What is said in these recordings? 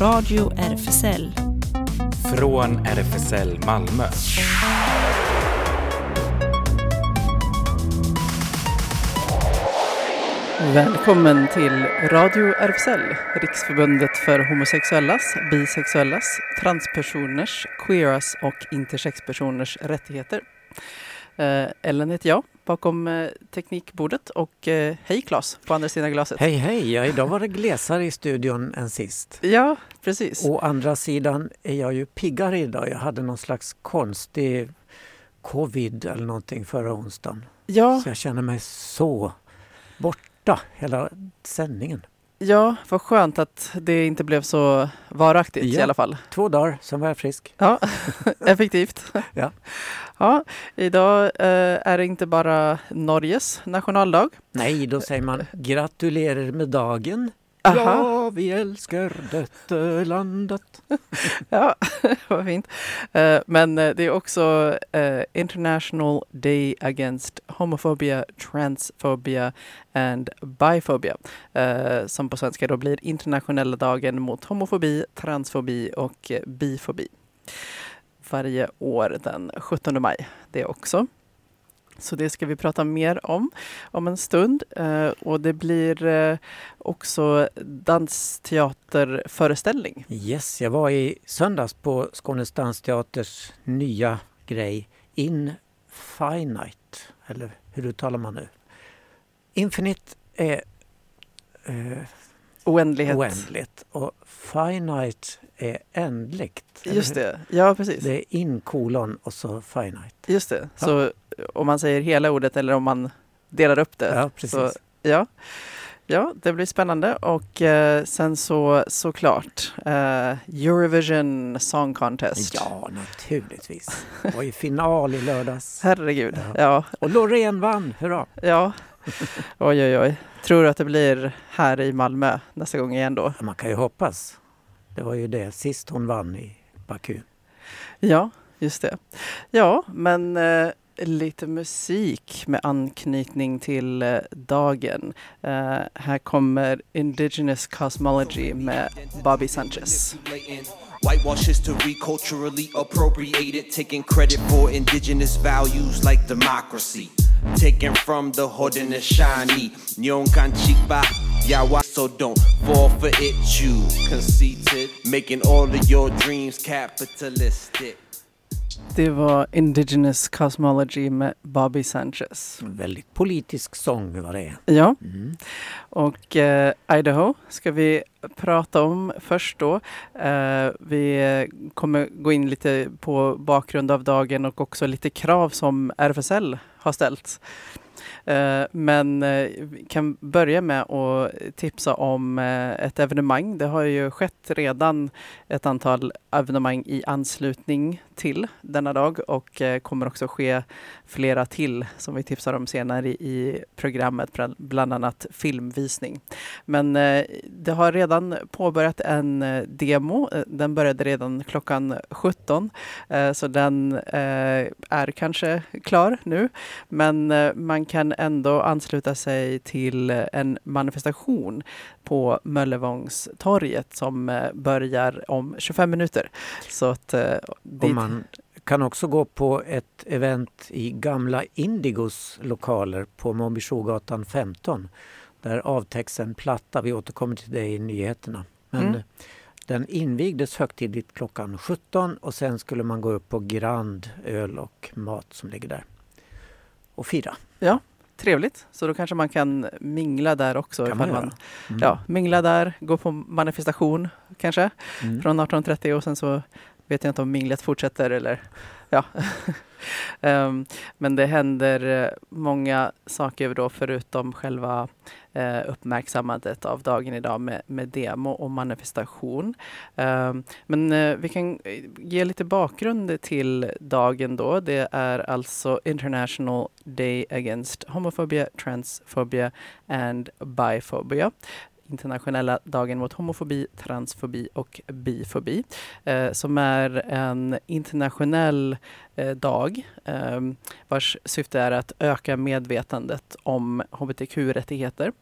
Radio RFSL. Från RFSL Malmö. Välkommen till Radio RFSL, Riksförbundet för homosexuellas, bisexuellas, transpersoners, queeras och intersexpersoners rättigheter. Eh, Ellen heter jag bakom eh, teknikbordet och eh, hej Claes på andra sidan glaset. Hej hej! Ja, idag var det glesare i studion än sist. Ja, precis. Å andra sidan är jag ju piggare idag. Jag hade någon slags konstig covid eller någonting förra onsdagen. Ja, Så jag känner mig så borta hela sändningen. Ja, vad skönt att det inte blev så varaktigt i Ja. alla fall. Två dagar, sen var jag frisk. Ja, effektivt. Ja. Ja, idag eh, är det inte bara Norges nationaldag. Nej, då säger man gratulerar med dagen. Aha. Ja, vi älskar detta landet. Ja, vad fint. Eh, men eh, det är också eh, International Day Against Homophobia, Transphobia and Biphobia. eh, som på svenska då blir internationella dagen mot homofobi, transfobi och bifobi. Varje år den 17 maj det också. Så det ska vi prata mer om om en stund. Eh, och det blir eh, också dansteaterföreställning. Yes, jag var i söndags på Skånes dansteaters nya grej Infinite, eller hur uttalar man nu? Infinite är eh, Oändlighet. oändligt och finite är ändligt. Just det, ja precis. Det är in kolon och så finite. Just det. Så om man säger hela ordet eller om man delar upp det. Ja, precis. Så, ja. ja, det blir spännande. Och eh, sen så såklart eh, Eurovision Song Contest. Ja, naturligtvis. Det var ju final i lördags. Herregud. Ja. Ja, Och Loreen vann, hurra! ja. Oj, oj, oj. Tror du att det blir här i Malmö nästa gång igen då? Man kan ju hoppas. Det var ju det sist hon vann i Baku. Ja, just det. Ja, men eh, lite musik med anknytning till eh, dagen. Eh, här kommer Indigenous Cosmology med Bobby Sanchez. Whitewash history, culturally appropriated, taking credit for indigenous values like democracy. Taken from the hood and the. Nyonkan chikba, yawa, so don't fall for it, you conceited. Making all of your dreams capitalistic. Det var Indigenous Cosmology med Bobby Sanchez. En väldigt politisk sång vad det. Ja, Mm. och eh, Idaho ska vi prata om först då. Eh, vi kommer gå in lite på bakgrund av dagen och också lite krav som RFSL har ställt. Eh, men eh, vi kan börja med att tipsa om eh, ett evenemang. Det har ju skett redan ett antal evenemang i anslutning till denna dag och kommer också ske flera till som vi tipsar om senare i programmet, bland- annat filmvisning. Men det har redan påbörjat en demo. Den började redan klockan 17 så den är kanske klar nu. Men man man kan ändå ansluta sig till en manifestation på Möllevångstorget som eh, börjar om 25 minuter. Så att eh, dit- man kan också gå på ett event i gamla Indigos lokaler på Montbijougatan 15. Där avtäcks en platta, vi återkommer till det i nyheterna. Men Mm. den invigdes högtidligt klockan 17 och sen skulle man gå upp på Grand öl och mat som ligger där. Och fira. Trevligt, så då kanske man kan mingla där också. Kan man göra. Mm. ja, mingla där, gå på manifestation kanske Mm. från 18.30 och sen så vet jag inte om minglet fortsätter eller ja. um, men det händer eh, många saker då förutom själva uh, uppmärksammandet av dagen idag med, med demo och manifestation. Um, men uh, vi kan ge lite bakgrund till dagen då. Det är alltså International Day Against Homophobia, Transphobia and Biphobia internationella dagen mot homofobi, transfobi och bifobi eh, som är en internationell eh, dag eh, vars syfte är att öka medvetandet om hbtq-rättigheter.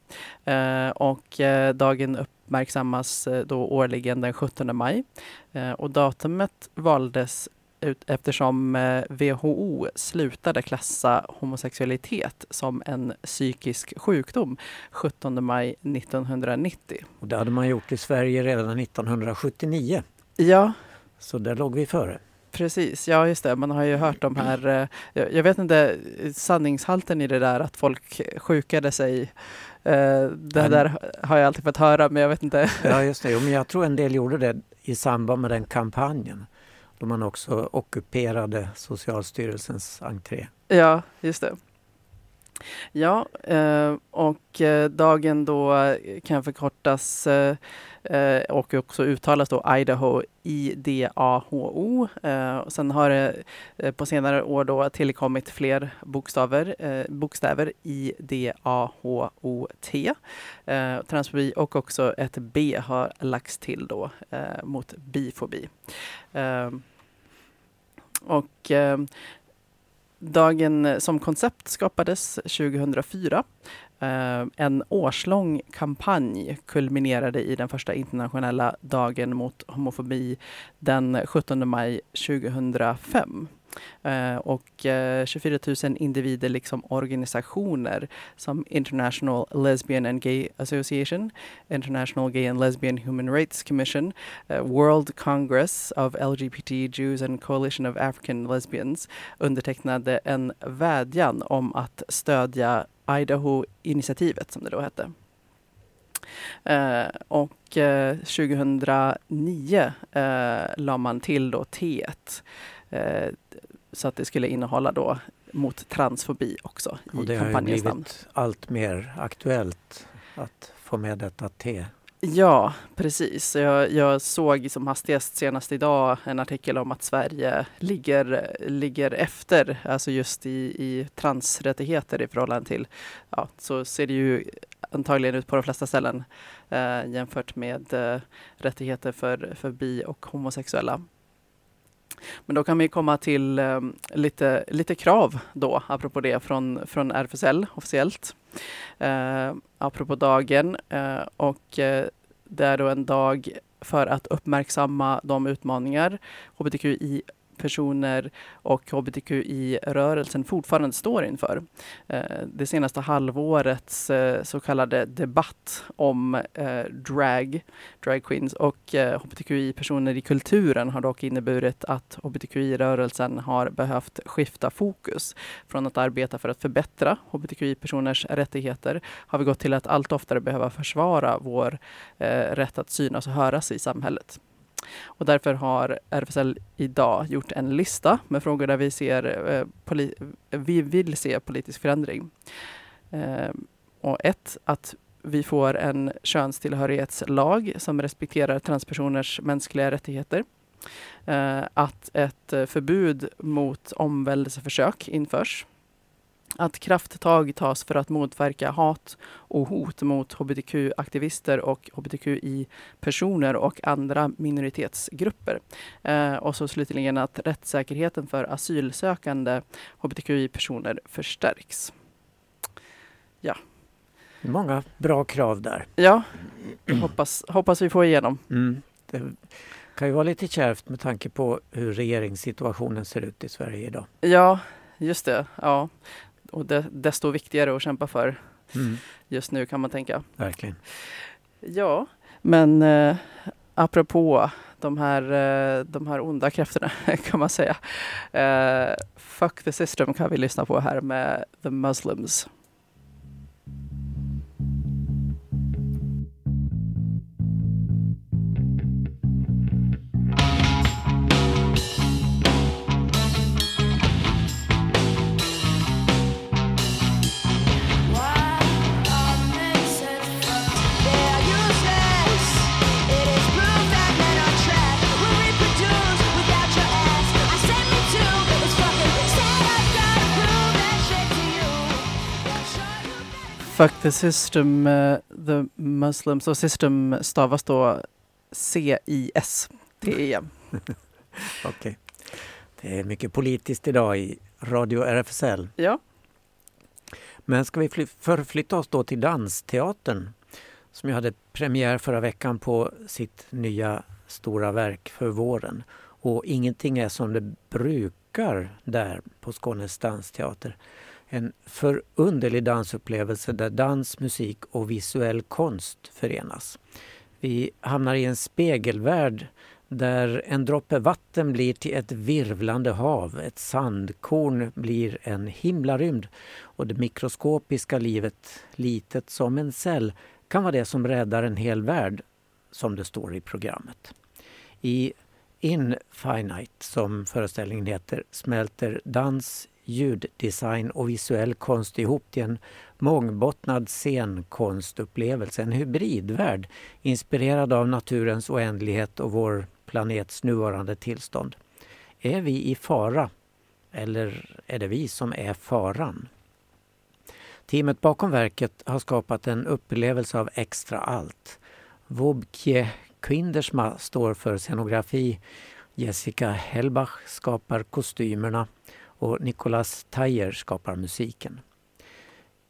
Eh, och eh, dagen uppmärksammas eh, då årligen den 17 maj. Eh, och datumet valdes ut eftersom eh, WHO slutade klassa homosexualitet som en psykisk sjukdom 17 maj 1990. Och det hade man gjort i Sverige redan 1979. Ja, Så där låg vi före. Precis, ja just det. Man har ju hört de här, eh, jag vet inte sanningshalten i det där att folk sjukade sig. Eh, Det Men- där har jag alltid fått höra men jag vet inte. Ja, just det. Jo, men jag tror en del gjorde det i samband med den kampanjen. Då man också ockuperade Socialstyrelsens entré. Ja, just det. Ja, eh, och eh, dagen då kan förkortas eh, och också uttalas då Idaho I-D-A-H-O. Sen har det på senare år då tillkommit fler bokstäver, bokstäver I-D-A-H-O-T. Transfobi och också ett B har lagts till då mot bifobi. Och Dagen eh, som koncept skapades 2004. Eh, en årslång kampanj kulminerade i den första internationella dagen mot homofobi den 17 maj 2005. Eh, och eh, 24 000 individer liksom organisationer som International Lesbian and Gay Association, International Gay and Lesbian Human Rights Commission, eh, World Congress of LGBT Jews and Coalition of African Lesbians undertecknade en vädjan om att stödja Idaho-initiativet som det då hette. Uh, och uh, 2009 uh, la man till då T1 så att det skulle innehålla då mot transfobi också Och i det har ju kampanjens namn. blivit allt mer aktuellt att få med detta T. Ja, precis. Jag, jag såg som hastigast senast idag en artikel om att Sverige ligger, ligger efter, alltså just i, i transrättigheter i förhållande till, ja, så ser det ju antagligen ut på de flesta ställen eh, jämfört med eh, rättigheter för, för bi och homosexuella. Men då kan vi komma till eh, lite, lite krav då, apropå det, från, från RFSL officiellt. Eh, apropå dagen. Eh, och eh, det är då en dag för att uppmärksamma de utmaningar hbtqi personer och hbtqi-rörelsen fortfarande står inför. Eh, det senaste halvårets eh, så kallade debatt om eh, drag, drag queens och hbtqi-personer i kulturen har dock inneburit att hbtqi-rörelsen har behövt skifta fokus. Från att arbeta för att förbättra hbtqi-personers rättigheter har vi gått till att allt oftare behöva försvara vår rätt att synas och höras i samhället. Och därför har RFSL idag gjort en lista med frågor där vi, ser, eh, vi vill se politisk förändring. Eh, och ett, att vi får en könstillhörighetslag som respekterar transpersoners mänskliga rättigheter. Eh, att ett eh, förbud mot omvändelseförsök införs. Att krafttag tas för att motverka hat och hot mot hbtq-aktivister och hbtqi-personer och andra minoritetsgrupper. Eh, och så slutligen att rättssäkerheten för asylsökande hbtqi-personer förstärks. Många bra krav där. Ja, hoppas, hoppas vi får igenom. Mm. Det kan ju vara lite kärvt med tanke på hur regeringssituationen ser ut i Sverige idag. Ja, just det. Ja. Och det, desto viktigare att kämpa för Mm. just nu kan man tänka. Verkligen. Ja, men eh, apropå de här, eh, de här onda krafterna kan man säga. Eh, Fuck the system kan vi lyssna på här med The Muslims. Fuck the system, eh, the Muslims. Och system stavas då C-I-S. T-E-M. Okej. Det är mycket politiskt idag i Radio RFSL. Ja, Men ska vi fly- förflytta oss då till Dansteatern som ju hade premiär förra veckan på sitt nya stora verk för våren. Och ingenting är som det brukar där på Skånes dansteater. En förunderlig dansupplevelse där dans, musik och visuell konst förenas. Vi hamnar i en spegelvärld där en droppe vatten blir till ett virvlande hav, ett sandkorn blir en himlarymd och det mikroskopiska livet, litet som en cell, kan vara det som räddar en hel värld, som det står i programmet. I Infinite, som föreställningen heter, smälter dans, ljuddesign och visuell konst ihop till en mångbottnad scenkonstupplevelse, en hybridvärld inspirerad av naturens oändlighet och vår planets nuvarande tillstånd. Är vi i fara? Eller är det vi som är faran? Teamet bakom verket har skapat en upplevelse av extra allt. Wobke Kindersma står för scenografi, Jessica Hellbach skapar kostymerna och Nicolas Tajer skapar musiken.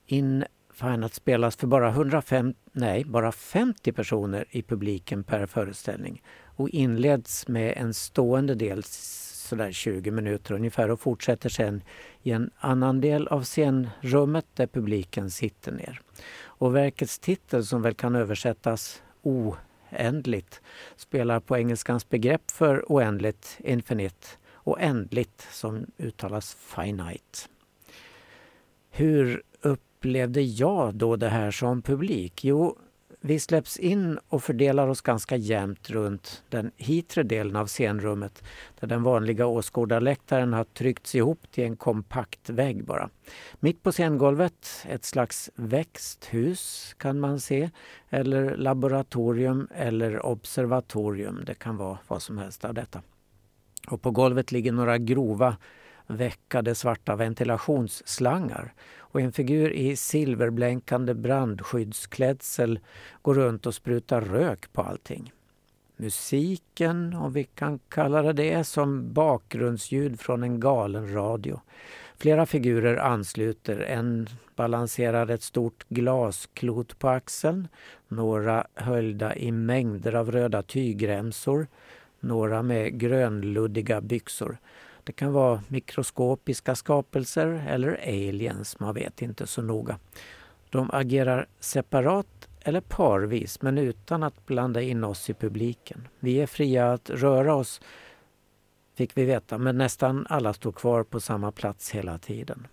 In Finat spelas för bara, 105, nej, bara 50 personer i publiken per föreställning och inleds med en stående del sådär 20 minuter ungefär och fortsätter sen i en annan del av scenrummet där publiken sitter ner. Och verkets titel som väl kan översättas oändligt spelar på engelskans begrepp för oändligt, infinite, och ändligt som uttalas finite. Hur upplevde jag då det här som publik? Jo, vi släpps in och fördelar oss ganska jämnt runt den hitre delen av scenrummet där den vanliga åskådarläktaren har tryckts ihop till en kompakt vägg bara. Mitt på scengolvet ett slags växthus kan man se eller laboratorium eller observatorium. Det kan vara vad som helst av detta. Och på golvet ligger några grova veckade svarta ventilationsslangar och en figur i silverblänkande brandskyddsklädsel går runt och sprutar rök på allting. Musiken, om vi kan kalla det det, som bakgrundsljud från en galen radio. Flera figurer ansluter. En balanserar ett stort glasklot på axeln. Några höljda i mängder av röda tygremsor. Några med grönluddiga byxor. Det kan vara mikroskopiska skapelser eller aliens, man vet inte så noga. De agerar separat eller parvis men utan att blanda in oss i publiken. Vi är fria att röra oss, fick vi veta, men nästan alla står kvar på samma plats hela tiden.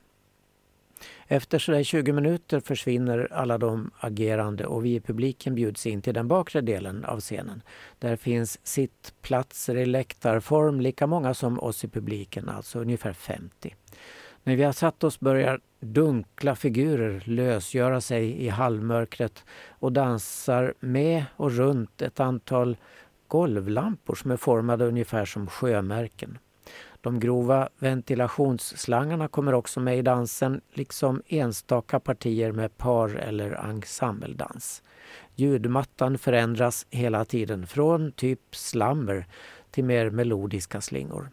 Efter sådär 20 minuter försvinner alla de agerande och vi i publiken bjuds in till den bakre delen av scenen. Där finns sittplatser i läktarform, lika många som oss i publiken, alltså ungefär 50. När vi har satt oss börjar dunkla figurer lösgöra sig i halvmörkret och dansar med och runt ett antal golvlampor som är formade ungefär som sjömärken. De grova ventilationsslangarna kommer också med i dansen liksom enstaka partier med par eller ensembledans. Ljudmattan förändras hela tiden från typ slammer till mer melodiska slingor.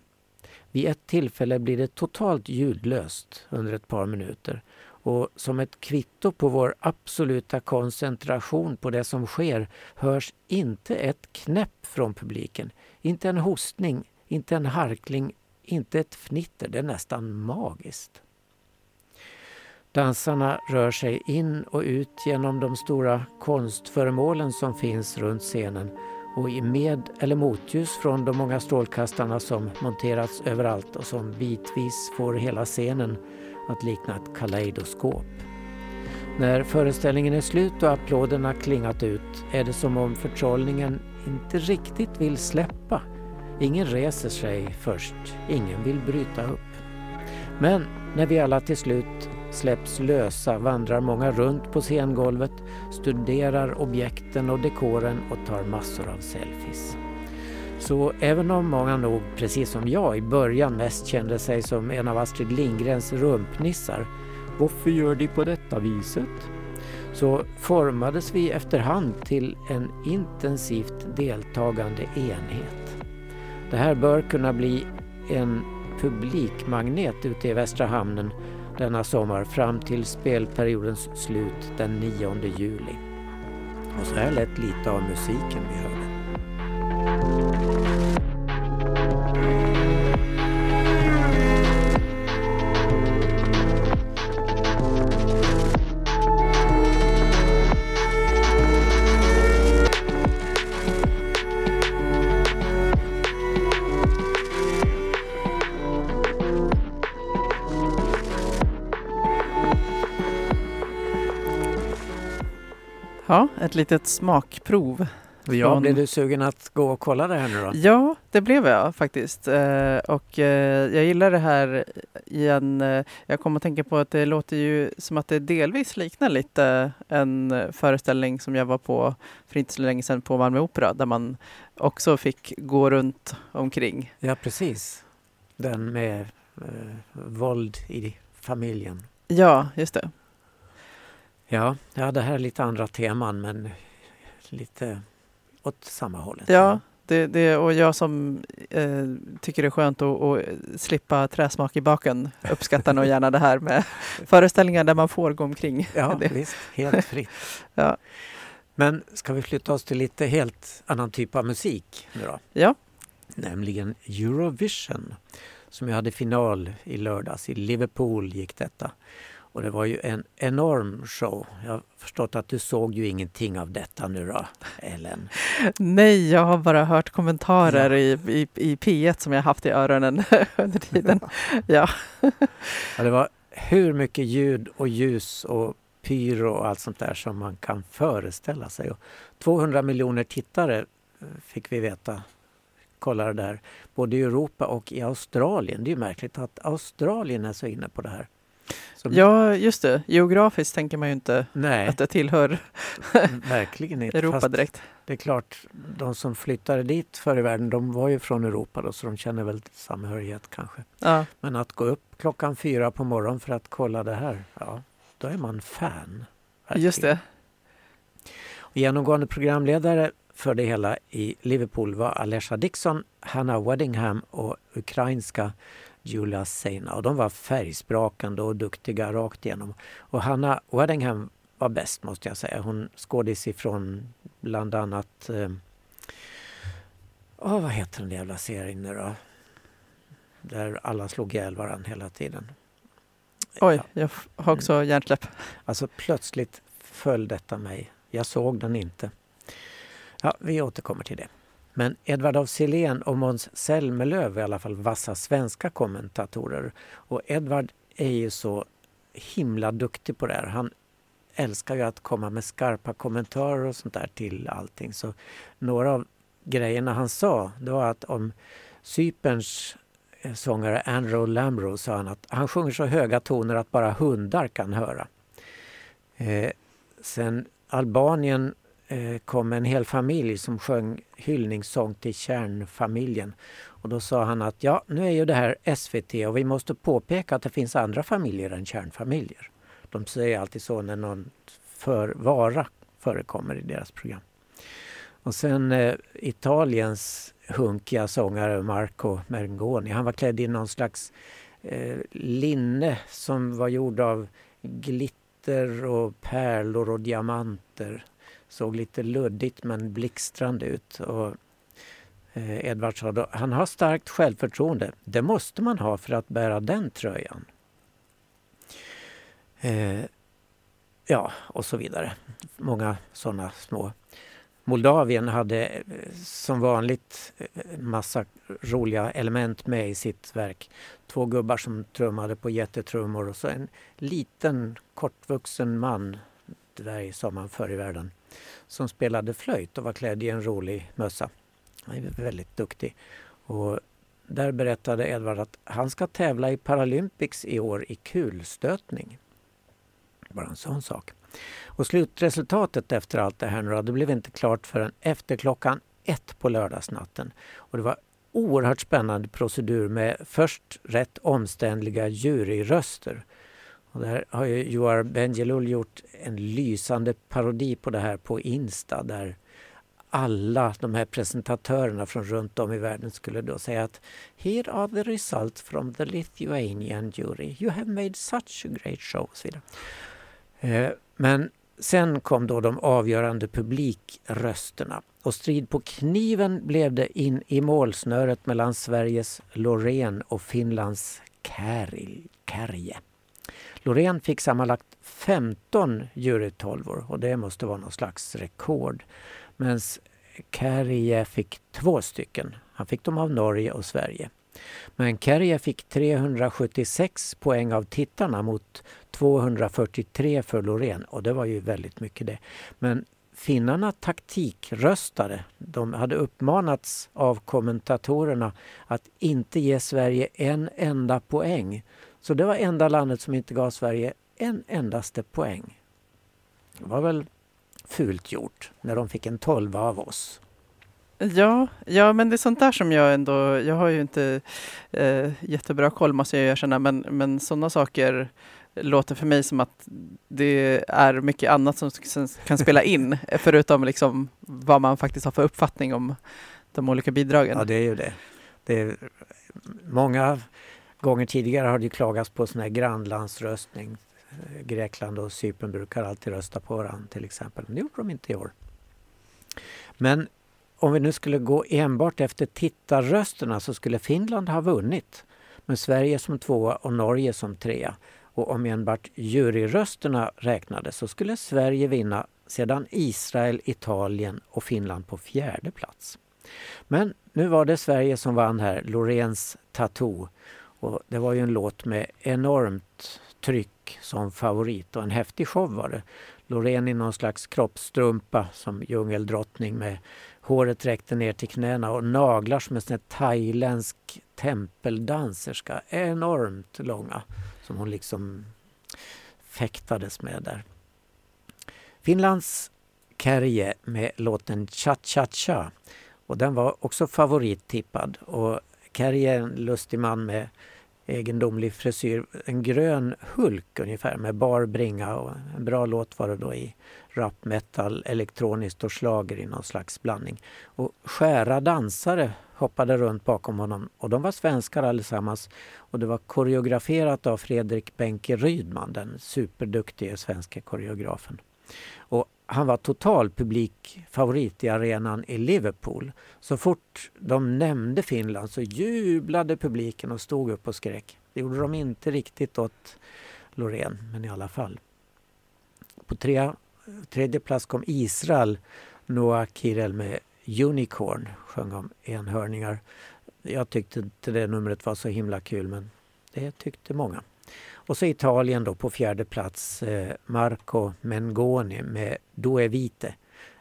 Vid ett tillfälle blir det totalt ljudlöst under ett par minuter och som ett kvitto på vår absoluta koncentration på det som sker hörs inte ett knäpp från publiken, inte en hostning, inte en harkling inte ett fnitter, det är nästan magiskt. Dansarna rör sig in och ut genom de stora konstföremålen som finns runt scenen och i med eller motljus från de många strålkastarna som monterats överallt och som bitvis får hela scenen att likna ett kaleidoskop. När föreställningen är slut och applåderna klingat ut är det som om förtrollningen inte riktigt vill släppa Ingen reser sig först, ingen vill bryta upp. Men när vi alla till slut släpps lösa vandrar många runt på scengolvet, studerar objekten och dekoren och tar massor av selfies. Så även om många nog, precis som jag, i början mest kände sig som en av Astrid Lindgrens rumpnissar, varför gör de på detta viset? Så formades vi efterhand till en intensivt deltagande enhet. Det här bör kunna bli en publikmagnet ute i Västra hamnen denna sommar fram till spelperiodens slut den 9 juli. Och så här lät lite av musiken vi hörde. Ja, ett litet smakprov. Ja, Från- blev du sugen att gå och kolla det här nu då? Ja, det blev jag faktiskt. Eh, och eh, jag gillar det här i en... Eh, jag kommer att tänka på att det låter ju som att det delvis liknar lite en föreställning som jag var på för inte så länge sedan på Malmö Opera där man också fick gå runt omkring. Ja, precis. Den med eh, våld i familjen. Ja, just det. Ja, ja, det här är lite andra teman men lite åt samma hållet. Ja, det, det, och jag som eh, tycker det är skönt att, att slippa träsmak i baken uppskattar nog gärna det här med föreställningar där man får gå omkring. Ja, det. visst. Helt fritt. Ja. Men ska vi flytta oss till lite helt annan typ av musik nu då? Ja. Nämligen Eurovision som ju hade final i lördags. I Liverpool gick detta. Och det var ju en enorm show. Jag har förstått att du såg ju ingenting av detta nu då, Ellen. Nej, jag har bara hört kommentarer i, i, i P1 som jag haft i öronen under tiden. Ja, Ja, det var hur mycket ljud och ljus och pyro och allt sånt där som man kan föreställa sig. Och 200 miljoner tittare eh, fick vi veta kollade där, både i Europa och i Australien. Det är ju märkligt att Australien är så inne på det här. Så, ja, just det. Geografiskt tänker man ju inte Nej, att det tillhör verkligen inte. Europa Fast direkt. det är klart, de som flyttade dit förr i världen, de var ju från Europa då, så de känner väl samhörighet kanske. Ja, Men att gå upp klockan fyra på morgonen för att kolla det här, ja, då är man fan. just det. Och genomgående programledare för det hela i Liverpool var Alesha Dixon, Hanna Weddingham och ukrainska Julia Seina. Och de var färgsprakande och duktiga rakt igenom. Och Hanna Weddingham var bäst måste jag säga. Hon skådis ifrån bland annat eh, åh, vad heter den jävla serien nu då? Där alla slog ihjäl varandra hela tiden. Oj, Ja. jag har också hjärnsläpp. Alltså plötsligt föll detta mig. Jag såg den inte. Ja, vi återkommer till det. Men Edvard af Sillén och Måns Zelmerlöw är i alla fall vassa svenska kommentatorer. Och Edvard är ju så himla duktig på det här. Han älskar ju att komma med skarpa kommentarer och sånt där till allting. Så några av grejerna han sa, det var att om Cyperns eh, sångare Andrew Lamro sa han att han sjunger så höga toner att bara hundar kan höra. Eh, sen Albanien Eh, kom en hel familj som sjöng hyllningssång till kärnfamiljen. Och då sa han att ja, nu är ju det här SVT och vi måste påpeka att det finns andra familjer än kärnfamiljer. De säger alltid så när någon för vara förekommer i deras program. Och sen eh, Italiens hunkiga sångare Marco Mengoni, han var klädd i någon slags eh, linne som var gjord av glitter och pärlor och diamanter. Såg lite luddigt men blixtrande ut. Och eh, Edvard sa då, han har starkt självförtroende. Det måste man ha för att bära den tröjan. Eh, ja, och så vidare. Många sådana små. Moldavien hade eh, som vanligt eh, massa roliga element med i sitt verk. Två gubbar som trummade på jättetrummor och så en liten kortvuxen man, det där sa man förr i världen, som spelade flöjt och var klädd i en rolig mössa. Han är väldigt duktig. Och där berättade Edvard att han ska tävla i Paralympics i år i kulstötning. Bara en sån sak. Och slutresultatet efter allt det här nu det blev inte klart förrän efter klockan ett på lördagsnatten. Och det var oerhört spännande procedur med först rätt omständliga juryröster. Och där har ju Joar Bendjelloul gjort en lysande parodi på det här på Insta där alla de här presentatörerna från runt om i världen skulle då säga att Here are the results from the Lithuanian jury. You have made such a great show. Och så vidare. Eh, men sen kom då de avgörande publikrösterna och strid på kniven blev det in i målsnöret mellan Sveriges Loreen och Finlands Kärje. Loreen fick sammanlagt 15 jurytolvor och det måste vara någon slags rekord. Medan Kärje fick två stycken. Han fick dem av Norge och Sverige. Men Kärje fick 376 poäng av tittarna mot 243 för Loreen och det var ju väldigt mycket det. Men finnarna taktikröstade. De hade uppmanats av kommentatorerna att inte ge Sverige en enda poäng. Så det var enda landet som inte gav Sverige en endaste poäng. Det var väl fult gjort när de fick en tolva av oss. Ja, ja, men det är sånt där som jag ändå, jag har ju inte eh, jättebra koll måste jag erkänna, men, men sådana saker låter för mig som att det är mycket annat som kan spela in, förutom liksom vad man faktiskt har för uppfattning om de olika bidragen. Ja, det är ju det. det är, många gånger tidigare har det klagats på sån här grannlandsröstning. Eh, Grekland och Cypern brukar alltid rösta på varandra till exempel, men det gjorde de inte i år. Men om vi nu skulle gå enbart efter tittarrösterna så skulle Finland ha vunnit med Sverige som tvåa och Norge som trea. Och om enbart juryrösterna räknades så skulle Sverige vinna sedan Israel, Italien och Finland på fjärde plats. Men nu var det Sverige som vann här, Loreens Tattoo. Och det var ju en låt med enormt tryck som favorit och en häftig show var det. Loreen i någon slags kroppstrumpa som djungeldrottning med håret räckte ner till knäna och naglar som en thailändsk tempeldanserska. Enormt långa som hon liksom fäktades med där. Finlands Kärje med låten Cha Cha Cha och den var också favorittippad och Kärje är en lustig man med egendomlig frisyr. En grön Hulk ungefär med bar bringa och en bra låt var det då i rap, metal, elektroniskt och slager i någon slags blandning. Och skära dansare hoppade runt bakom honom och de var svenskar allesammans. Och det var koreograferat av Fredrik Benke Rydman, den superduktige svenska koreografen. Och han var total publikfavorit i arenan i Liverpool. Så fort de nämnde Finland så jublade publiken och stod upp och skrek. Det gjorde de inte riktigt åt Loreen, men i alla fall. På tre, tredje plats kom Israel, Noah Kirel med Unicorn, sjöng om enhörningar. Jag tyckte inte det numret var så himla kul men det tyckte många. Och så Italien då på fjärde plats, eh, Marco Mengoni med Due Vite.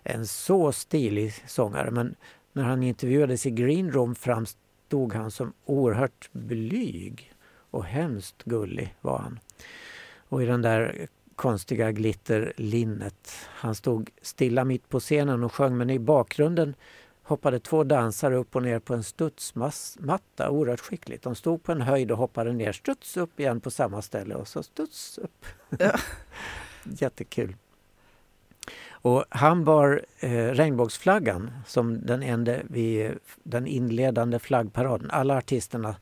En så stilig sångare men när han intervjuades i Green Room framstod han som oerhört blyg och hemskt gullig var han. Och i den där konstiga glitterlinnet. Han stod stilla mitt på scenen och sjöng men i bakgrunden hoppade två dansare upp och ner på en studsmatta oerhört skickligt. De stod på en höjd och hoppade ner, studs upp igen på samma ställe och så studs upp. Ja. Jättekul. Och han bar eh, regnbågsflaggan som den enda vid den inledande flaggparaden. Alla artisterna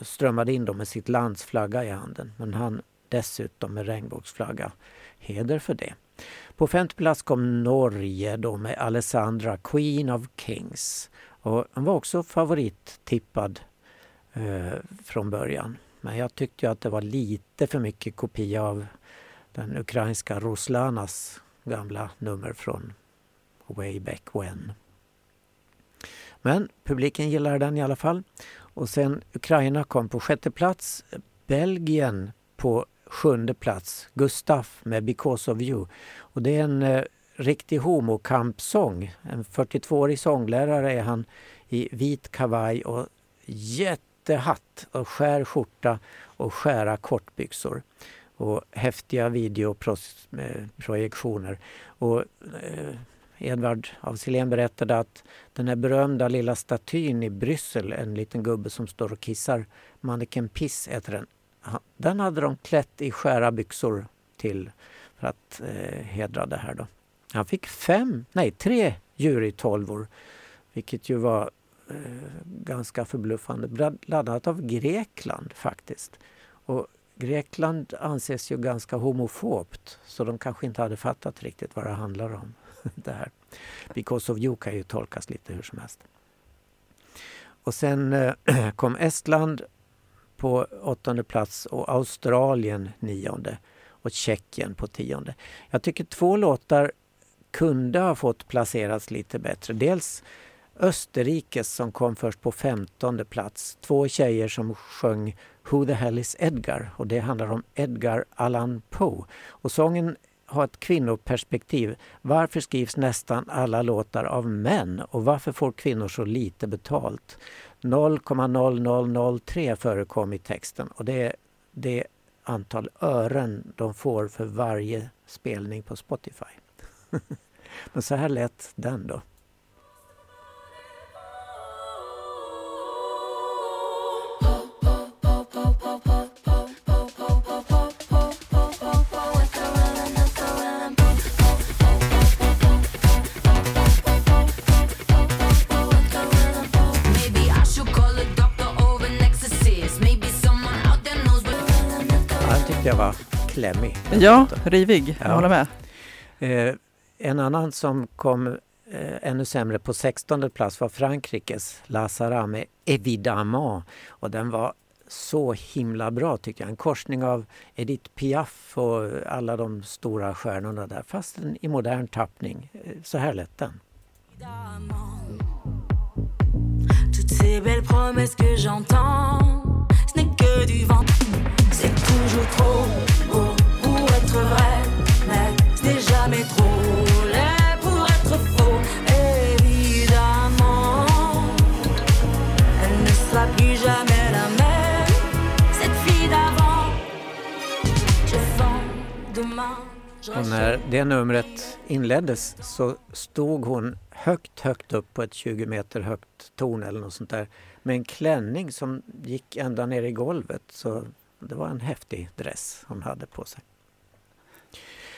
strömmade in med sitt lands flagga i handen men han dessutom med regnbågsflagga. Heder för det. På femte plats kom Norge då med Alessandra, Queen of Kings. Och hon var också favorittippad eh, från början. Men jag tyckte att det var lite för mycket kopia av den ukrainska Ruslanas gamla nummer från way back when. Men publiken gillar den i alla fall. Och sen Ukraina kom på sjätte plats. Belgien på sjunde plats, Gustaf med Because of you. Och det är en eh, riktig homokampsång. En 42-årig sånglärare är han i vit kavaj och jättehatt och skär skjorta och skära kortbyxor. Och häftiga videoprojektioner. Eh, och eh, Edvard af Sillén berättade att den här berömda lilla statyn i Bryssel, en liten gubbe som står och kissar, Manneken Piss heter den, den hade de klätt i skära byxor till för att eh, hedra det här. Då. Han fick fem, nej tre jurytolvor, vilket ju var eh, ganska förbluffande. Laddat av Grekland faktiskt. Och Grekland anses ju ganska homofobt så de kanske inte hade fattat riktigt vad det handlar om. det här. Because of you kan ju tolkas lite hur som helst. Och sen eh, kom Estland på åttonde plats och Australien nionde och Tjeckien på tionde. Jag tycker två låtar kunde ha fått placeras lite bättre. Dels Österrikes som kom först på femtonde plats. Två tjejer som sjöng Who the hell is Edgar? Och det handlar om Edgar Allan Poe. Och sången har ett kvinnoperspektiv. Varför skrivs nästan alla låtar av män och varför får kvinnor så lite betalt? 0,0003 förekom i texten och det är det antal ören de får för varje spelning på Spotify. Men så här lät den då. Klämmig. Ja, rivig. Jag håller med. Eh, en annan som kom eh, ännu sämre på 16 plats var Frankrikes La Sara med Evidemment. Och den var så himla bra tycker jag. En korsning av Edith Piaf och alla de stora stjärnorna där. Fast i modern tappning. Eh, så här lät den. Toutes ces belles promesses que j'entends Ce n'est que du vent toujours trop beau pour être vrai, mais ce n'est jamais trop laid pour être faux. Évidemment, elle ne sera plus jamais la même, cette fille d'avant. Je sens demain. Och när det numret inleddes så stod hon högt, högt upp på ett 20 meter högt torn eller något sånt där med en klänning som gick ända ner i golvet. Så det var en häftig dress hon hade på sig.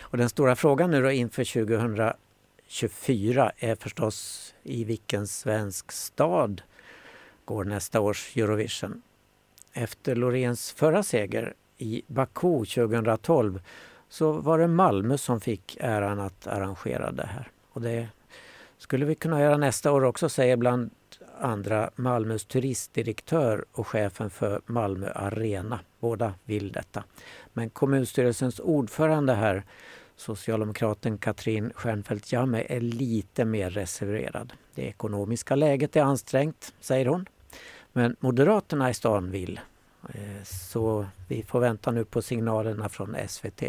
Och den stora frågan nu då inför 2024 är förstås i vilken svensk stad går nästa års Eurovision? Efter Loreens förra seger i Baku 2012 så var det Malmö som fick äran att arrangera det här. Och det skulle vi kunna göra nästa år också, säger bland andra Malmös turistdirektör och chefen för Malmö Arena. Båda vill detta. Men kommunstyrelsens ordförande här, socialdemokraten Katrin Stjernfeldt Jammeh, är lite mer reserverad. Det ekonomiska läget är ansträngt, säger hon. Men Moderaterna i stan vill. Eh, så vi får vänta nu på signalerna från SVT.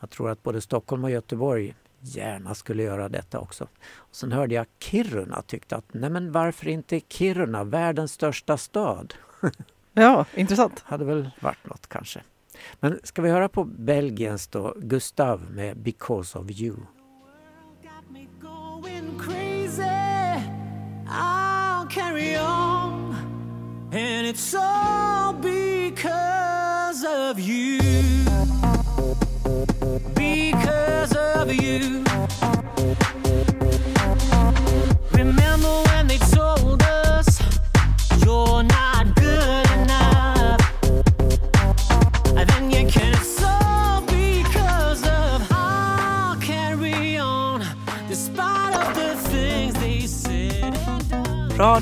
Jag tror att både Stockholm och Göteborg gärna skulle göra detta också. Och sen hörde jag Kiruna tyckte att nej men varför inte Kiruna, världens största stad? Ja, intressant. hade väl varit något kanske. Men ska vi höra på Belgiens då, Gustav med Because of you. And it's all because of you Because of you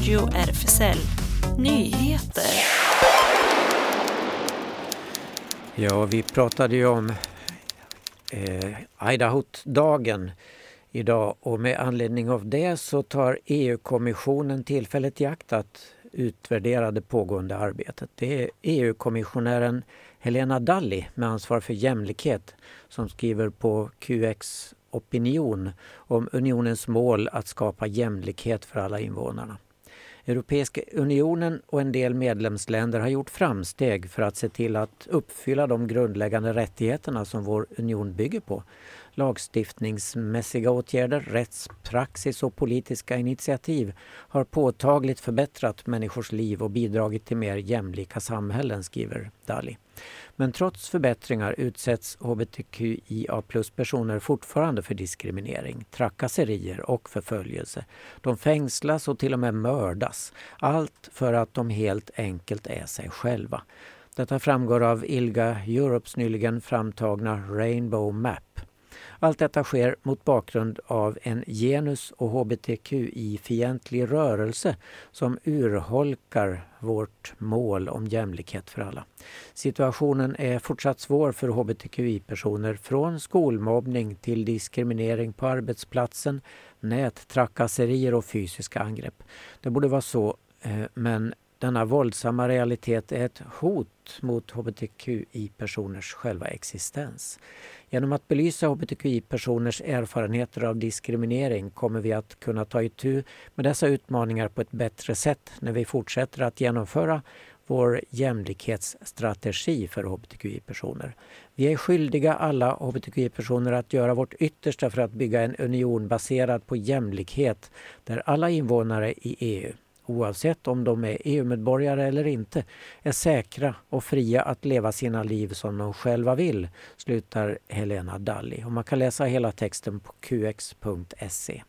Radio RFSL Nyheter. Ja, vi pratade ju om eh, Idaho-dagen idag och med anledning av det så tar EU-kommissionen tillfället i akt att utvärdera det pågående arbetet. Det är EU-kommissionären Helena Dalli med ansvar för jämlikhet som skriver på QX Opinion om unionens mål att skapa jämlikhet för alla invånarna. Europeiska unionen och en del medlemsländer har gjort framsteg för att se till att uppfylla de grundläggande rättigheterna som vår union bygger på. Lagstiftningsmässiga åtgärder, rättspraxis och politiska initiativ har påtagligt förbättrat människors liv och bidragit till mer jämlika samhällen, skriver Dali. Men trots förbättringar utsätts hbtqia plus-personer fortfarande för diskriminering, trakasserier och förföljelse. De fängslas och till och med mördas. Allt för att de helt enkelt är sig själva. Detta framgår av ILGA Europes nyligen framtagna Rainbow Map. Allt detta sker mot bakgrund av en genus och hbtqi-fientlig rörelse som urholkar vårt mål om jämlikhet för alla. Situationen är fortsatt svår för hbtqi-personer från skolmobbning till diskriminering på arbetsplatsen, nättrakasserier och fysiska angrepp. Det borde vara så, eh, men denna våldsamma realitet är ett hot mot hbtqi-personers själva existens. Genom att belysa hbtqi-personers erfarenheter av diskriminering kommer vi att kunna ta itu med dessa utmaningar på ett bättre sätt när vi fortsätter att genomföra vår jämlikhetsstrategi för hbtqi-personer. Vi är skyldiga alla hbtqi-personer att göra vårt yttersta för att bygga en union baserad på jämlikhet där alla invånare i EU oavsett om de är EU-medborgare eller inte, är säkra och fria att leva sina liv som de själva vill, slutar Helena Dalli. Och man kan läsa hela texten på qx.se.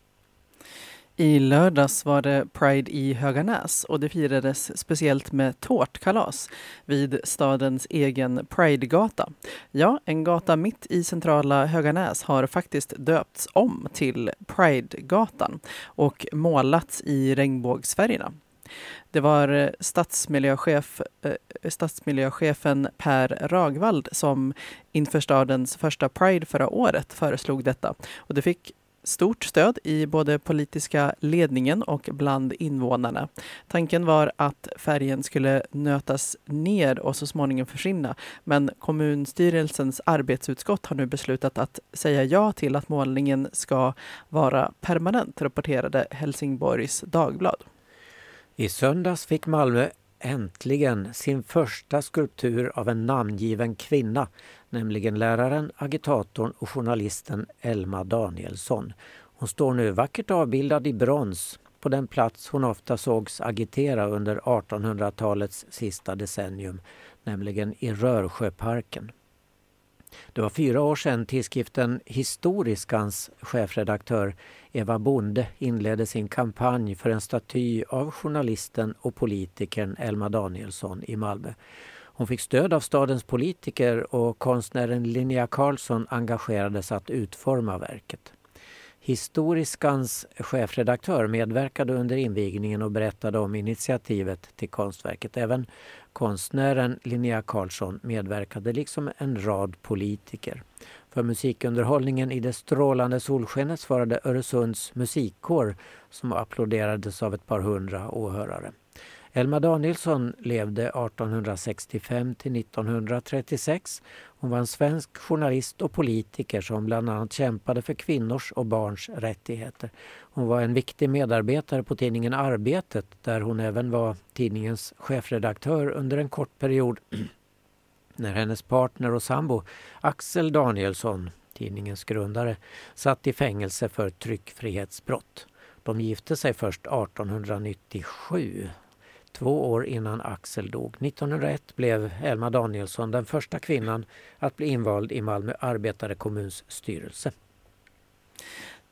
I lördags var det Pride i Höganäs och det firades speciellt med tårtkalas vid stadens egen Pridegata. Ja, en gata mitt i centrala Höganäs har faktiskt döpts om till Pridegatan och målats i regnbågsfärgerna. Det var eh, stadsmiljöchef, eh, stadsmiljöchefen Per Ragvald som inför stadens första Pride förra året föreslog detta. Och det fick stort stöd i både politiska ledningen och bland invånarna. Tanken var att färgen skulle nötas ner och så småningom försvinna. Men kommunstyrelsens arbetsutskott har nu beslutat att säga ja till att målningen ska vara permanent, rapporterade Helsingborgs Dagblad. I söndags fick Malmö äntligen sin första skulptur av en namngiven kvinna, nämligen läraren, agitatorn och journalisten Elma Danielsson. Hon står nu vackert avbildad i brons på den plats hon ofta sågs agitera under 1800-talets sista decennium, nämligen i Rörsjöparken. Det var fyra år sedan tidskriften Historiskans chefredaktör Eva Bonde inledde sin kampanj för en staty av journalisten och politikern Elma Danielsson i Malmö. Hon fick stöd av stadens politiker och konstnären Linnea Karlsson engagerades att utforma verket. Historiskans chefredaktör medverkade under invigningen och berättade om initiativet till konstverket. Även konstnären Linnea Karlsson medverkade liksom en rad politiker. För musikunderhållningen i det strålande solskenet svarade Öresunds musikkår som applåderades av ett par hundra åhörare. Elma Danielsson levde 1865 till 1936. Hon var en svensk journalist och politiker som bland annat kämpade för kvinnors och barns rättigheter. Hon var en viktig medarbetare på tidningen Arbetet där hon även var tidningens chefredaktör under en kort period när hennes partner och sambo Axel Danielsson, tidningens grundare, satt i fängelse för tryckfrihetsbrott. De gifte sig först 1897 två år innan Axel dog. 1901 blev Elma Danielsson den första kvinnan att bli invald i Malmö arbetarekommuns styrelse.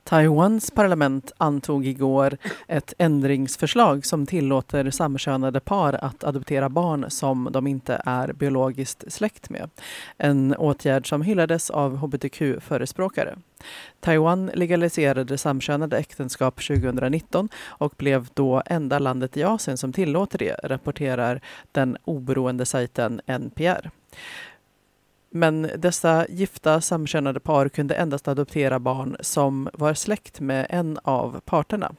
Taiwans parlament antog igår ett ändringsförslag som tillåter samkönade par att adoptera barn som de inte är biologiskt släkt med. En åtgärd som hyllades av hbtq-förespråkare. Taiwan legaliserade samkönade äktenskap 2019 och blev då enda landet i Asien som tillåter det, rapporterar den oberoende sajten NPR. Men dessa gifta samkönade par kunde endast adoptera barn som var släkt med en av parterna.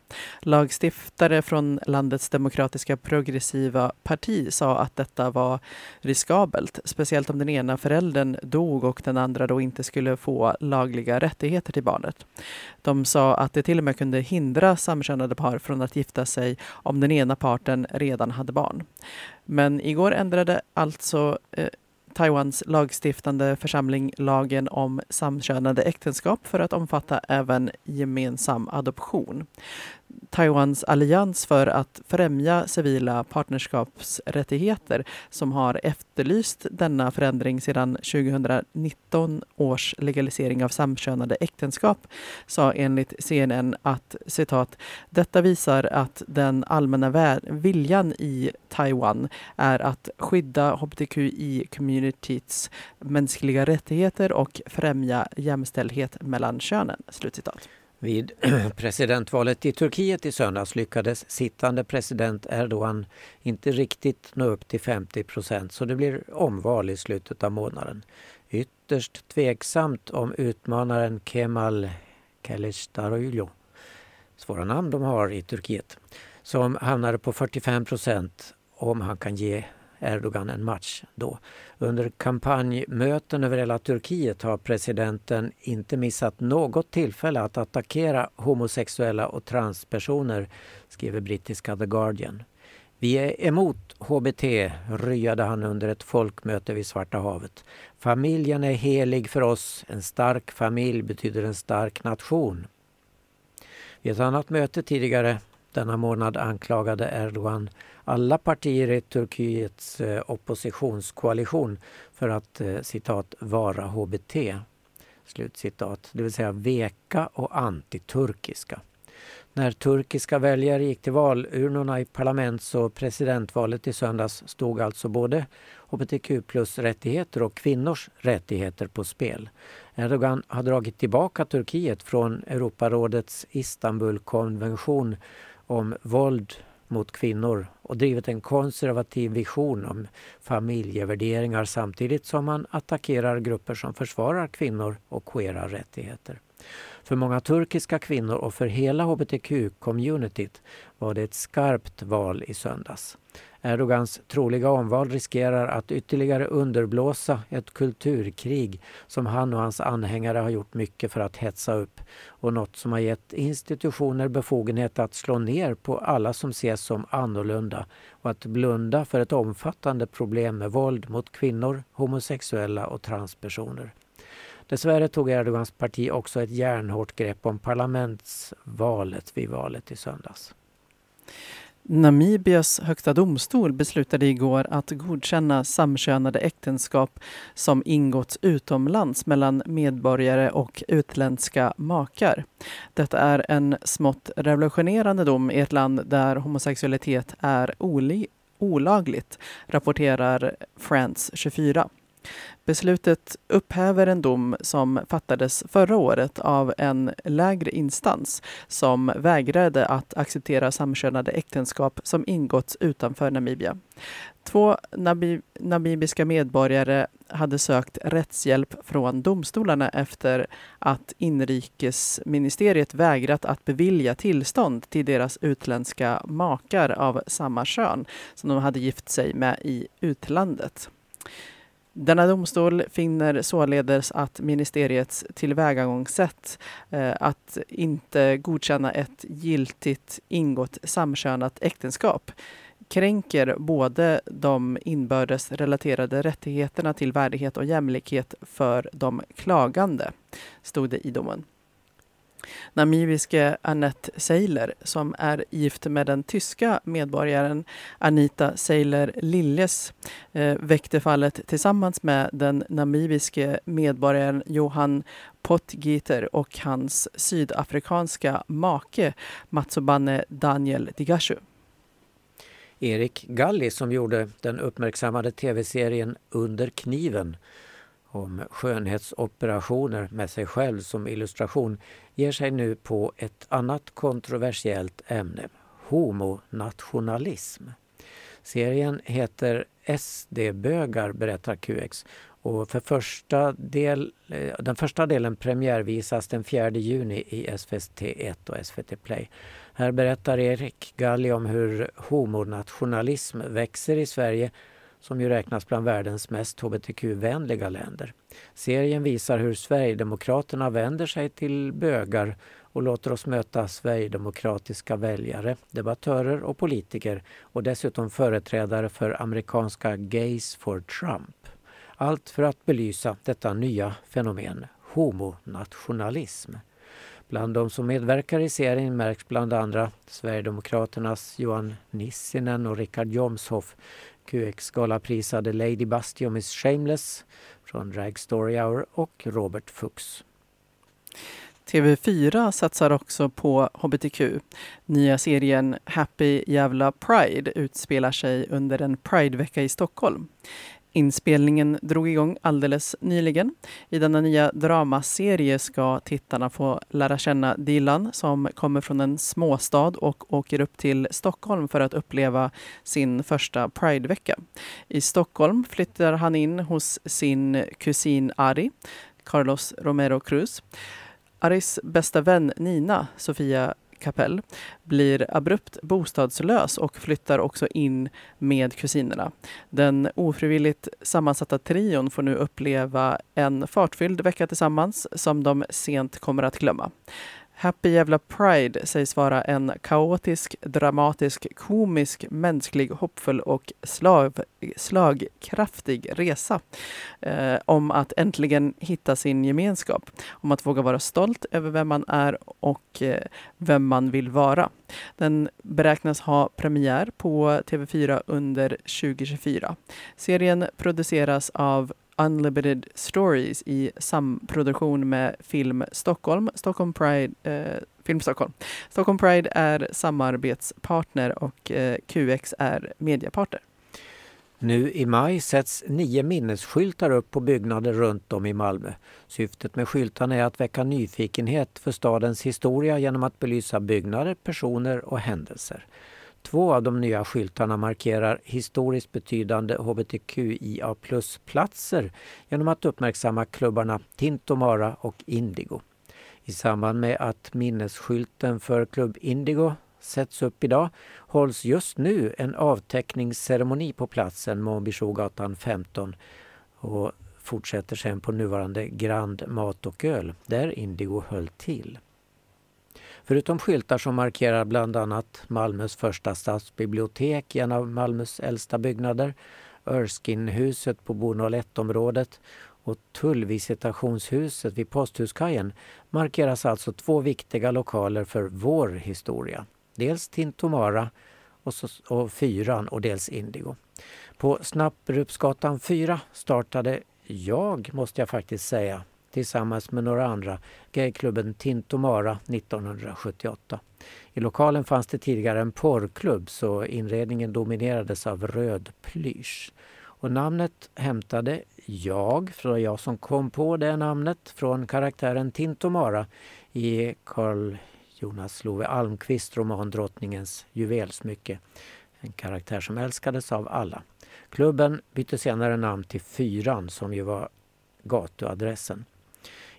Lagstiftare från landets demokratiska progressiva parti sa att detta var riskabelt, speciellt om den ena föräldern dog och den andra då inte skulle få lagliga rättigheter till barnet. De sa att det till och med kunde hindra samkönade par från att gifta sig om den ena parten redan hade barn. Men igår ändrade alltså eh, Taiwans lagstiftande församling lagen om samkönade äktenskap för att omfatta även gemensam adoption. Taiwans allians för att främja civila partnerskapsrättigheter som har efterlyst denna förändring sedan 2019 års legalisering av samkönade äktenskap sa enligt CNN att citat, detta visar att den allmänna viljan i Taiwan är att skydda hbtqi-communityts mänskliga rättigheter och främja jämställdhet mellan könen. Slutcitat. Vid presidentvalet i Turkiet i söndags lyckades sittande president Erdogan inte riktigt nå upp till 50 procent så det blir omval i slutet av månaden. Ytterst tveksamt om utmanaren Kemal Kılıçdaroğlu, svåra namn de har i Turkiet, som hamnade på 45 procent om han kan ge Erdogan en match då. Under kampanjmöten över hela Turkiet har presidenten inte missat något tillfälle att attackera homosexuella och transpersoner, skriver brittiska The Guardian. Vi är emot HBT, ryade han under ett folkmöte vid Svarta havet. Familjen är helig för oss. En stark familj betyder en stark nation. Vid ett annat möte tidigare denna månad anklagade Erdogan alla partier i Turkiets eh, oppositionskoalition för att eh, citat vara HBT. Slutcitat, det vill säga veka och antiturkiska. När turkiska väljare gick till valurnorna i parlaments och presidentvalet i söndags stod alltså både hbtq plus-rättigheter och kvinnors rättigheter på spel. Erdogan har dragit tillbaka Turkiet från Europarådets Istanbulkonvention om våld mot kvinnor och drivit en konservativ vision om familjevärderingar samtidigt som man attackerar grupper som försvarar kvinnor och queera rättigheter. För många turkiska kvinnor och för hela hbtq-communityt var det ett skarpt val i söndags. Erdogans troliga omval riskerar att ytterligare underblåsa ett kulturkrig som han och hans anhängare har gjort mycket för att hetsa upp och något som har gett institutioner befogenhet att slå ner på alla som ses som annorlunda och att blunda för ett omfattande problem med våld mot kvinnor, homosexuella och transpersoner. Dessvärre tog Erdogans parti också ett järnhårt grepp om parlamentsvalet vid valet i söndags. Namibias högsta domstol beslutade igår att godkänna samkönade äktenskap som ingåtts utomlands mellan medborgare och utländska makar. Detta är en smått revolutionerande dom i ett land där homosexualitet är olagligt, rapporterar France 24. Beslutet upphäver en dom som fattades förra året av en lägre instans som vägrade att acceptera samkönade äktenskap som ingåtts utanför Namibia. Två namibiska medborgare hade sökt rättshjälp från domstolarna efter att inrikesministeriet vägrat att bevilja tillstånd till deras utländska makar av samma kön som de hade gift sig med i utlandet. Denna domstol finner således att ministeriets tillvägagångssätt eh, att inte godkänna ett giltigt ingått samkönat äktenskap kränker både de inbördes relaterade rättigheterna till värdighet och jämlikhet för de klagande, stod det i domen namibiske Annette Seiler som är gift med den tyska medborgaren Anita Seiler Lilles eh, väckte fallet tillsammans med den namibiske medborgaren Johan Potgieter och hans sydafrikanska make Matsobane Daniel Digashu. Erik Galli som gjorde den uppmärksammade tv-serien Under kniven om skönhetsoperationer med sig själv som illustration ger sig nu på ett annat kontroversiellt ämne, homonationalism. Serien heter SD-bögar berättar QX och för första del, eh, den första delen premiärvisas den 4 juni i SVT1 och SVT Play. Här berättar Erik Galli om hur homonationalism växer i Sverige som ju räknas bland världens mest hbtq-vänliga länder. Serien visar hur Sverigedemokraterna vänder sig till bögar och låter oss möta sverigedemokratiska väljare, debattörer och politiker och dessutom företrädare för amerikanska Gays for Trump. Allt för att belysa detta nya fenomen, homonationalism. Bland de som medverkar i serien märks bland andra Sverigedemokraternas Johan Nissinen och Richard Jomshoff, QX-galaprisade Lady Bastion Miss Shameless från Drag Story Hour och Robert Fuchs. TV4 satsar också på hbtq. Nya serien Happy Jävla Pride utspelar sig under en Pridevecka i Stockholm. Inspelningen drog igång alldeles nyligen. I denna nya dramaserie ska tittarna få lära känna Dilan som kommer från en småstad och åker upp till Stockholm för att uppleva sin första Pridevecka. I Stockholm flyttar han in hos sin kusin Ari, Carlos Romero Cruz. Aris bästa vän Nina, Sofia Kapell, blir abrupt bostadslös och flyttar också in med kusinerna. Den ofrivilligt sammansatta trion får nu uppleva en fartfylld vecka tillsammans som de sent kommer att glömma. Happy Jävla Pride sägs vara en kaotisk, dramatisk, komisk, mänsklig, hoppfull och slav, slagkraftig resa. Eh, om att äntligen hitta sin gemenskap. Om att våga vara stolt över vem man är och eh, vem man vill vara. Den beräknas ha premiär på TV4 under 2024. Serien produceras av Unlimited Stories i samproduktion med Film Stockholm, Stockholm Pride, eh, Film Stockholm. Stockholm Pride är samarbetspartner och eh, QX är mediepartner. Nu i maj sätts nio minnesskyltar upp på byggnader runt om i Malmö. Syftet med skyltarna är att väcka nyfikenhet för stadens historia genom att belysa byggnader, personer och händelser. Två av de nya skyltarna markerar historiskt betydande hbtqia plus-platser genom att uppmärksamma klubbarna Tintomara och Indigo. I samband med att minnesskylten för Klubb Indigo sätts upp idag hålls just nu en avtäckningsceremoni på platsen Månbyshogatan 15 och fortsätter sen på nuvarande Grand Mat och Öl där Indigo höll till. Förutom skyltar som markerar bland annat Malmös första stadsbibliotek, en av Malmös äldsta byggnader, Erskinehuset på Bo 01-området och Tullvisitationshuset vid Posthuskajen markeras alltså två viktiga lokaler för vår historia. Dels Tintomara och, så, och Fyran och dels Indigo. På Snapperupsgatan 4 startade jag, måste jag faktiskt säga, tillsammans med några andra gayklubben Tintomara 1978. I lokalen fanns det tidigare en porrklubb så inredningen dominerades av röd plysch. Och namnet hämtade jag, för det var jag som kom på det namnet, från karaktären Tintomara i Carl Jonas Love Almqvists roman Drottningens juvelsmycke. En karaktär som älskades av alla. Klubben bytte senare namn till Fyran som ju var gatuadressen.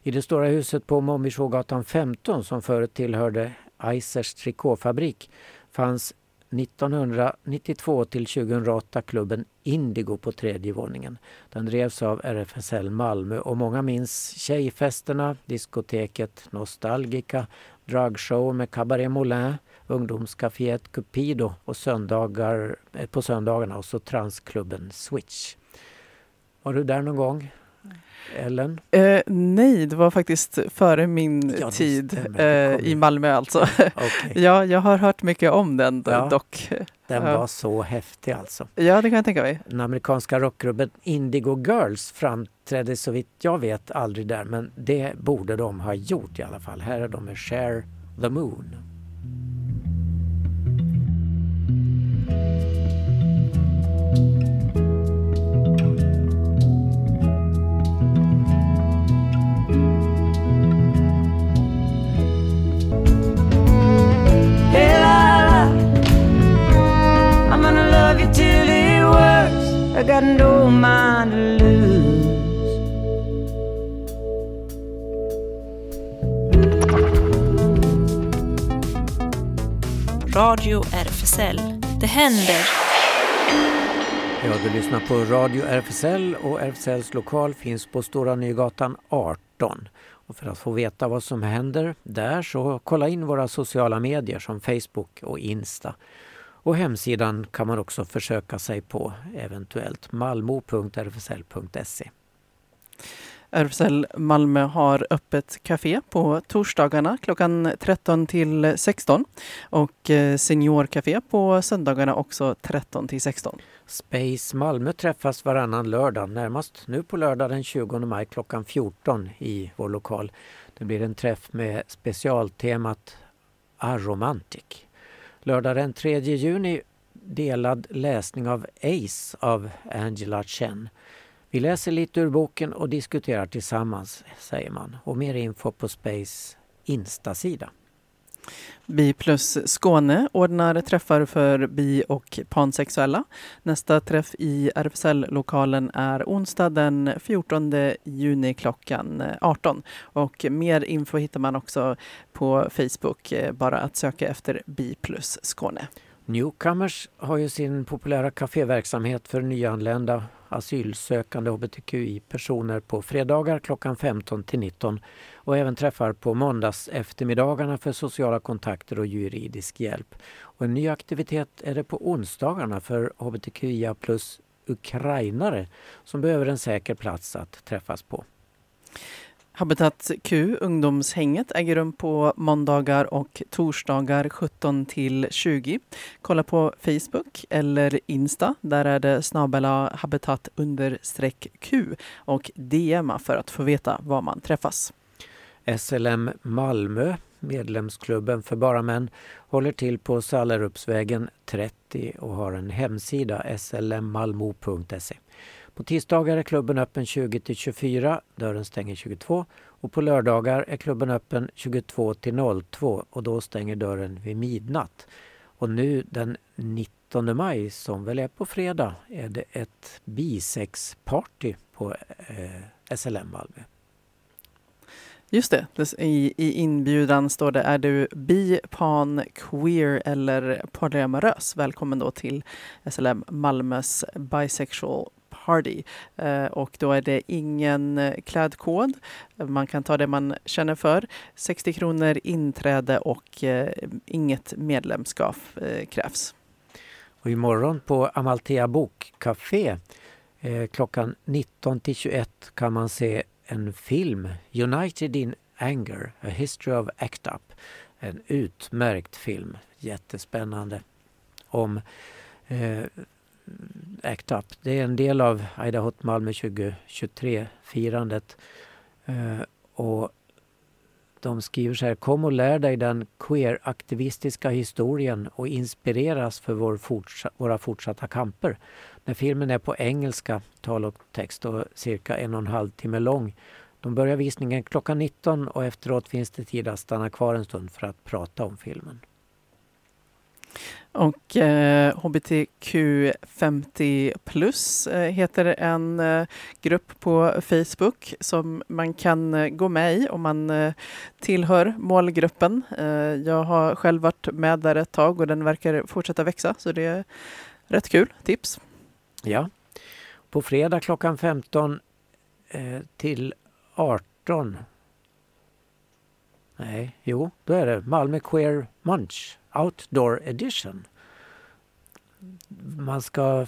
I det stora huset på Mommisågatan 15 som förut tillhörde Eisers trikåfabrik fanns 1992 till 2008 klubben Indigo på tredje våningen. Den drevs av RFSL Malmö och många minns tjejfesterna, diskoteket Nostalgica, dragshow med Cabaret Moulin, ungdomscaféet Cupido och söndagar, eh, på söndagarna och så transklubben Switch. Var du där någon gång? Ellen? Eh, nej, det var faktiskt före min ja, tid eh, i Malmö alltså. okay. ja, jag har hört mycket om den ja, dock. Den var så häftig alltså. Ja, det kan jag tänka mig. Den amerikanska rockgruppen Indigo Girls framträdde så vitt jag vet aldrig där, men det borde de ha gjort i alla fall. Här är de med Share the Moon. I got no mind to lose. Radio RFSL. Det händer. Ja, du lyssnar på Radio RFSL och RFSLs lokal finns på Stora Nygatan 18. Och för att få veta vad som händer där så kolla in våra sociala medier som Facebook och Insta. Och hemsidan kan man också försöka sig på eventuellt malmo.rfsl.se. RFSL Malmö har öppet café på torsdagarna klockan 13 till 16 och eh, seniorcafé på söndagarna också 13 till 16. Space Malmö träffas varannan lördag, närmast nu på lördag den 20 maj klockan 14 i vår lokal. Det blir en träff med specialtemat Aromantic. Lördag den 3 juni delad läsning av Ace av Angela Chen. Vi läser lite ur boken och diskuterar tillsammans, säger man. Och mer info på Space Insta-sida. Bi plus Skåne ordnar träffar för bi och pansexuella. Nästa träff i RFSL-lokalen är onsdag den 14 juni klockan 18. Och mer info hittar man också på Facebook, eh, bara att söka efter Bi plus Skåne. Newcomers har ju sin populära kaféverksamhet för nyanlända asylsökande hbtqi-personer på fredagar klockan 15 till 19 och även träffar på måndags eftermiddagarna för sociala kontakter och juridisk hjälp. Och en ny aktivitet är det på onsdagarna för hbtqia plus ukrainare som behöver en säker plats att träffas på. Habitat Q, ungdomshänget, äger rum på måndagar och torsdagar 17 till 20. Kolla på Facebook eller Insta. Där är det snabela habitat understreck Q och DMa för att få veta var man träffas. SLM Malmö, medlemsklubben för bara män, håller till på Sallerupsvägen 30 och har en hemsida slmmalmo.se. På tisdagar är klubben öppen 20–24, dörren stänger 22 och på lördagar är klubben öppen 22–02, och då stänger dörren vid midnatt. Och nu den 19 maj, som väl är på fredag, är det ett bisexparty på eh, SLM Malmö. Just det, i, i inbjudan står det är du bi, pan, queer eller polyamorös? Välkommen då till SLM Malmös Bisexual Party. Eh, och då är det ingen eh, klädkod. Man kan ta det man känner för. 60 kronor inträde och eh, inget medlemskap krävs. Och imorgon på Amalthea Bokcafé klockan 19 till 21 kan man se en film, United in Anger, A History of ACT UP. En utmärkt film, jättespännande, om eh, ACT UP. Det är en del av Aida Hot Malmö 2023-firandet. Eh, och de skriver så här, kom och lär dig den queer-aktivistiska historien och inspireras för vår fortsa våra fortsatta kamper. När filmen är på engelska, tal och text och cirka en och en halv timme lång. De börjar visningen klockan 19 och efteråt finns det tid att stanna kvar en stund för att prata om filmen. Och eh, HBTQ50 plus eh, heter en eh, grupp på Facebook som man kan eh, gå med i om man eh, tillhör målgruppen. Eh, jag har själv varit med där ett tag och den verkar fortsätta växa så det är rätt kul. Tips! Ja. På fredag klockan 15 eh, till 18 Nej, jo, då är det Malmö Queer Munch Outdoor Edition. Man ska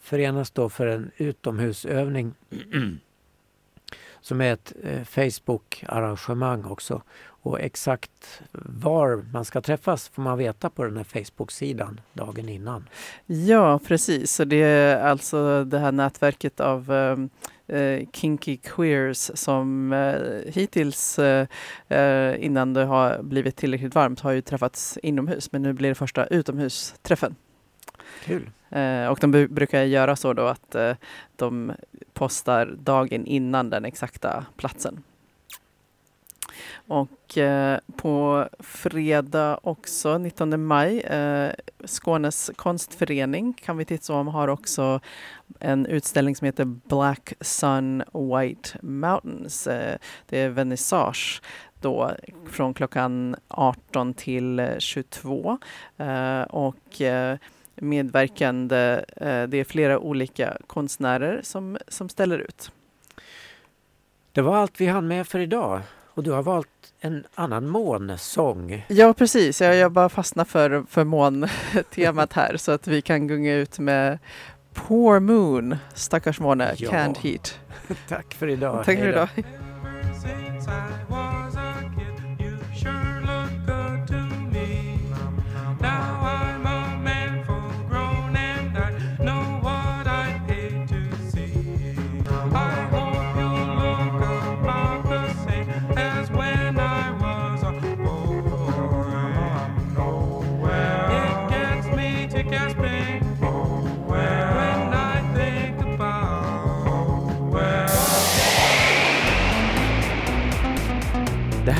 förenas då för en utomhusövning som är ett eh, Facebook-arrangemang också. Och exakt var man ska träffas får man veta på den här Facebook-sidan dagen innan. Ja, precis. Så det är alltså det här nätverket av um eh, Kinky Queers som eh, hittills eh, eh, innan det har blivit tillräckligt varmt har ju träffats inomhus men nu blir det första utomhusträffen. Kul. Eh, och de brukar göra så då att eh, de postar dagen innan den exakta platsen. Och eh, på fredag också, 19 maj, eh, Skånes konstförening kan vi tipsa om har också en utställning som heter Black Sun White Mountains. Eh, det är vernissage då från klockan 18 till eh, 22. Eh, och eh, medverkande. Eh, det är flera olika konstnärer som, som ställer ut. Det var allt vi hann med för idag. Och du har valt en annan månsång. Ja, precis. Jag, jag bara fastnar för, för måntemat här så att vi kan gunga ut med Poor Moon, stackars måne, ja. Can't Heat. Tack för idag. Tack för idag.